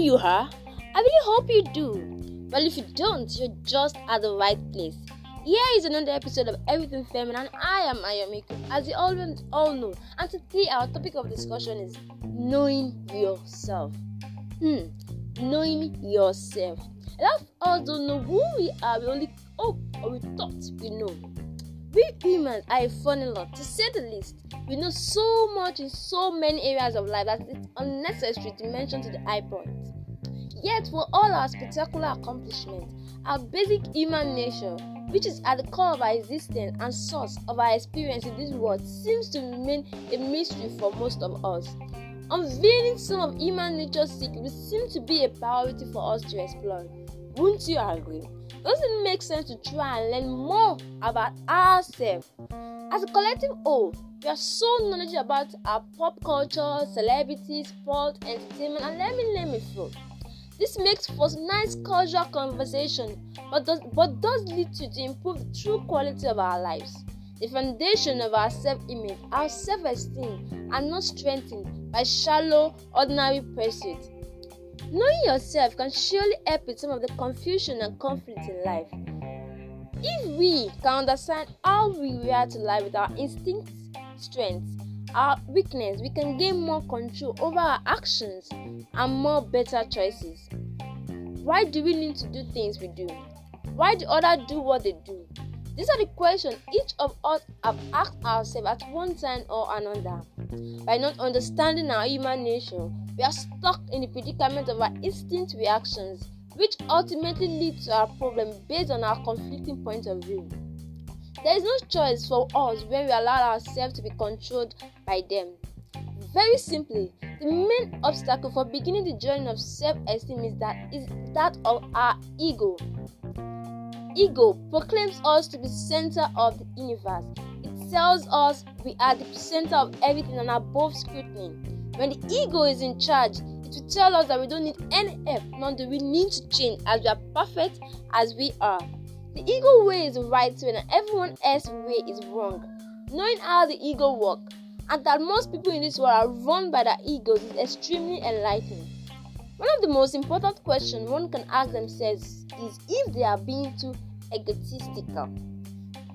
you are? I really hope you do. Well, if you don't, you're just at the right place. Here is another episode of Everything Feminine. I am Ayomiko, as you all, all know. And today, our topic of discussion is knowing yourself. Hmm, knowing yourself. A lot of us don't know who we are. We only hope or we thought we know. We humans are a funny lot, to say the least. We know so much in so many areas of life that it's unnecessary to mention to the high point. Yet, for all our spectacular accomplishments, our basic human nature, which is at the core of our existence and source of our experience in this world, seems to remain a mystery for most of us. Unveiling some of human nature's secrets seems to be a priority for us to explore. Wouldn't you agree? Doesn't it make sense to try and learn more about ourselves? As a collective whole, we are so knowledgeable about our pop culture, celebrities, sport, entertainment, and let me name a few. This makes for nice casual conversation, but does, but does lead to, the true quality of our lives. The foundation of our self-image, our self-esteem, are not strengthened by shallow, ordinary pursuits. Knowing yourself can surely help with some of the confusion and conflict in life. If we can understand how we react to life with our instincts, strengths, our weakness, we can gain more control over our actions and more better choices. Why do we need to do things we do? Why do others do what they do? These are the questions each of us have asked ourselves at one time or another. By not understanding our human nature, we are stuck in the predicament of our instinct reactions, which ultimately lead to our problem based on our conflicting point of view. There is no choice for us when we allow ourselves to be controlled by them. Very simply, the main obstacle for beginning the journey of self-esteem is that is that of our ego. Ego proclaims us to be center of the universe. It tells us we are the center of everything and above scrutiny. When the ego is in charge, it will tell us that we don't need any help, nor do we need to change as we are perfect as we are. The ego way is right and everyone else's way is wrong. Knowing how the ego works and that most people in this world are run by their egos is extremely enlightening. One of the most important questions one can ask themselves is if they are being too egotistical.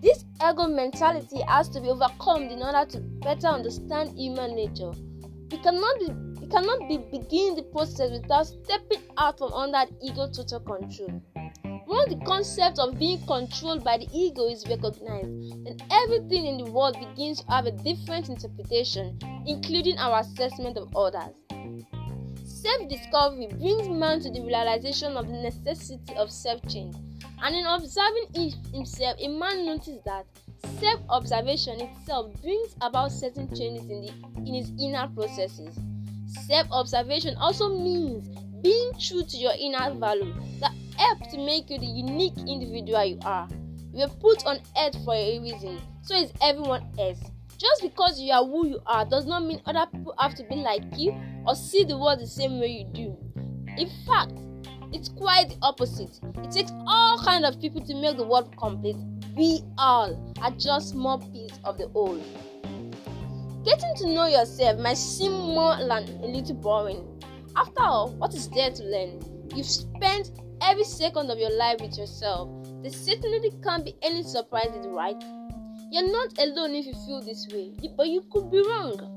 This ego mentality has to be overcome in order to better understand human nature. We cannot be we cannot be begin the process without stepping out from under ego total control. Once the concept of being controlled by the ego is recognized, then everything in the world begins to have a different interpretation, including our assessment of others. Self discovery brings man to the realization of the necessity of self change, and in observing himself, a man notices that self observation itself brings about certain changes in, the, in his inner processes. Self observation also means being true to your inner value that help to make you the unique individual you are. You were put on earth for a reason, so is everyone else. Just because you are who you are does not mean other people have to be like you or see the world the same way you do. In fact, it's quite the opposite. It takes all kinds of people to make the world complete. We all are just small piece of the whole. Getting to know yourself might seem more than a little boring. After all, what is there to learn? You've spent every second of your life with yourself. There certainly can't be any surprises, right? You're not alone if you feel this way, but you could be wrong.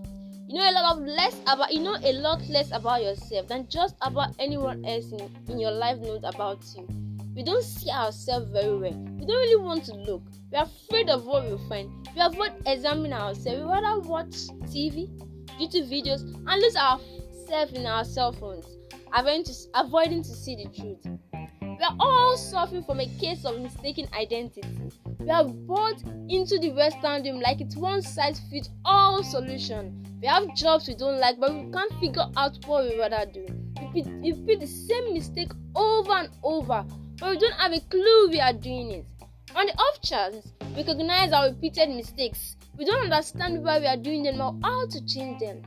You know a lot of less about you know a lot less about yourself than just about anyone else in, in your life knows about you. We don't see ourselves very well. We don't really want to look. We're afraid of what we'll find. We avoid examining ourselves. We rather watch TV, YouTube videos, and lose ourselves in our cell phones, avoiding to, avoiding to see the truth. We are all suffering from a case of mistaken identity. We are bought into the Western dream like it's one size fits all solution. We have jobs we don't like, but we can't figure out what we rather do. We repeat the same mistake over and over, but we don't have a clue we are doing it. On the off chance, we recognize our repeated mistakes. We don't understand why we are doing them or how to change them.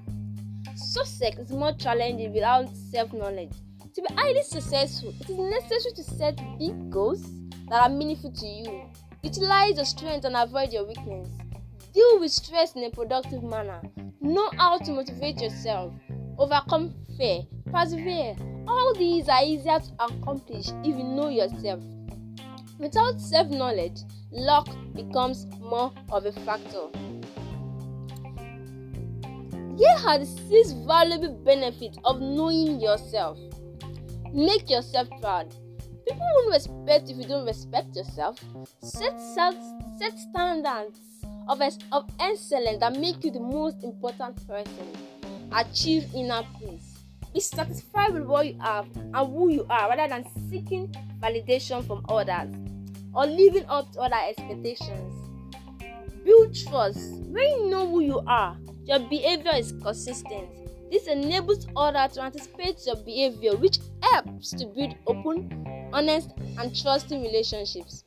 Success is more challenging without self knowledge. To be highly successful, it is necessary to set big goals that are meaningful to you. Utilize your strength and avoid your weakness. Deal with stress in a productive manner. Know how to motivate yourself. Overcome fear. Persevere. All these are easier to accomplish if you know yourself. Without self knowledge, luck becomes more of a factor. Here are the six valuable benefits of knowing yourself. Make yourself proud. People won't respect if you don't respect yourself. Set, set, set standards of, of excellence that make you the most important person. Achieve inner peace. Be satisfied with what you have and who you are rather than seeking validation from others or living up to other expectations. Build trust. When you know who you are, your behavior is consistent. This enables others to anticipate your behavior, which helps to build open, honest, and trusting relationships.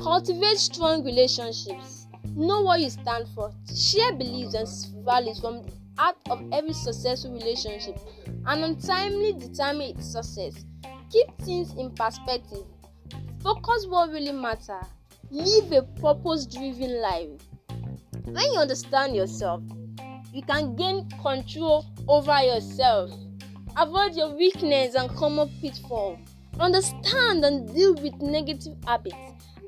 Cultivate strong relationships. Know what you stand for. Share beliefs and values from the heart of every successful relationship and untimely determine its success. Keep things in perspective. Focus what really matters. Live a purpose driven life. When you understand yourself, you can gain control over yourself. Avoid your weakness and common pitfall. Understand and deal with negative habits.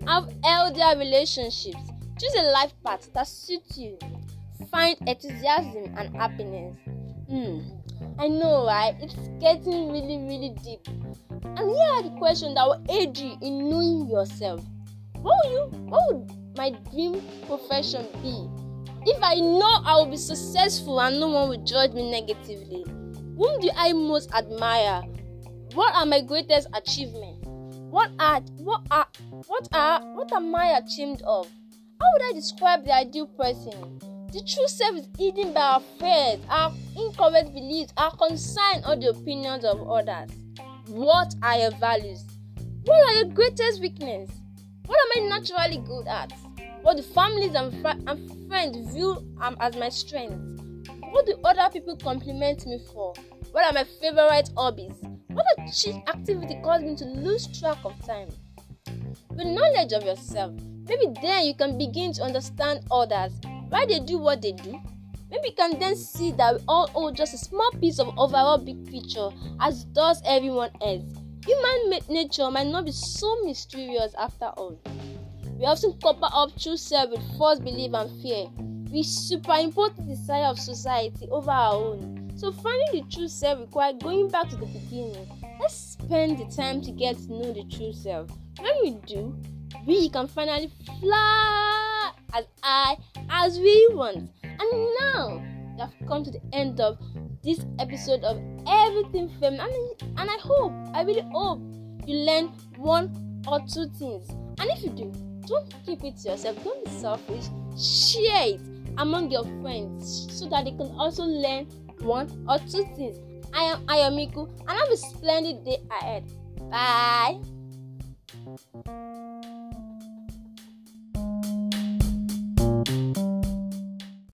Have healthier relationships. Choose a life path that suits you. Find enthusiasm and happiness. Hmm. I know, right? It's getting really, really deep. And here are the questions that will aid you in knowing yourself. What will you? What would my dream profession be? If I know I will be successful and no one will judge me negatively, whom do I most admire? What are my greatest achievements? What are what are what are what am I ashamed of? How would I describe the ideal person? The true self is hidden by our fears, our incorrect beliefs, our concern, or the opinions of others. What are your values? What are your greatest weaknesses? What am I naturally good at? What the families and, fr- and friends view um, as my strengths? What do other people compliment me for? What are my favorite hobbies? What activity causes me to lose track of time? With knowledge of yourself, maybe then you can begin to understand others, why they do what they do. Maybe you can then see that we all owe just a small piece of overall big picture, as does everyone else. Human nature might not be so mysterious after all. We often couple up true self with false belief and fear. We superimpose the desire of society over our own. So finding the true self requires going back to the beginning. Let's spend the time to get to know the true self. When we do, we can finally fly as high as we want. And now we have come to the end of this episode of Everything Feminine, and, and I hope, I really hope you learn one or two things. And if you do, don't keep it to yourself. Don't be selfish. Share it among your friends so that they can also learn one or two things. I am Ayomiku and have a splendid day ahead. Bye.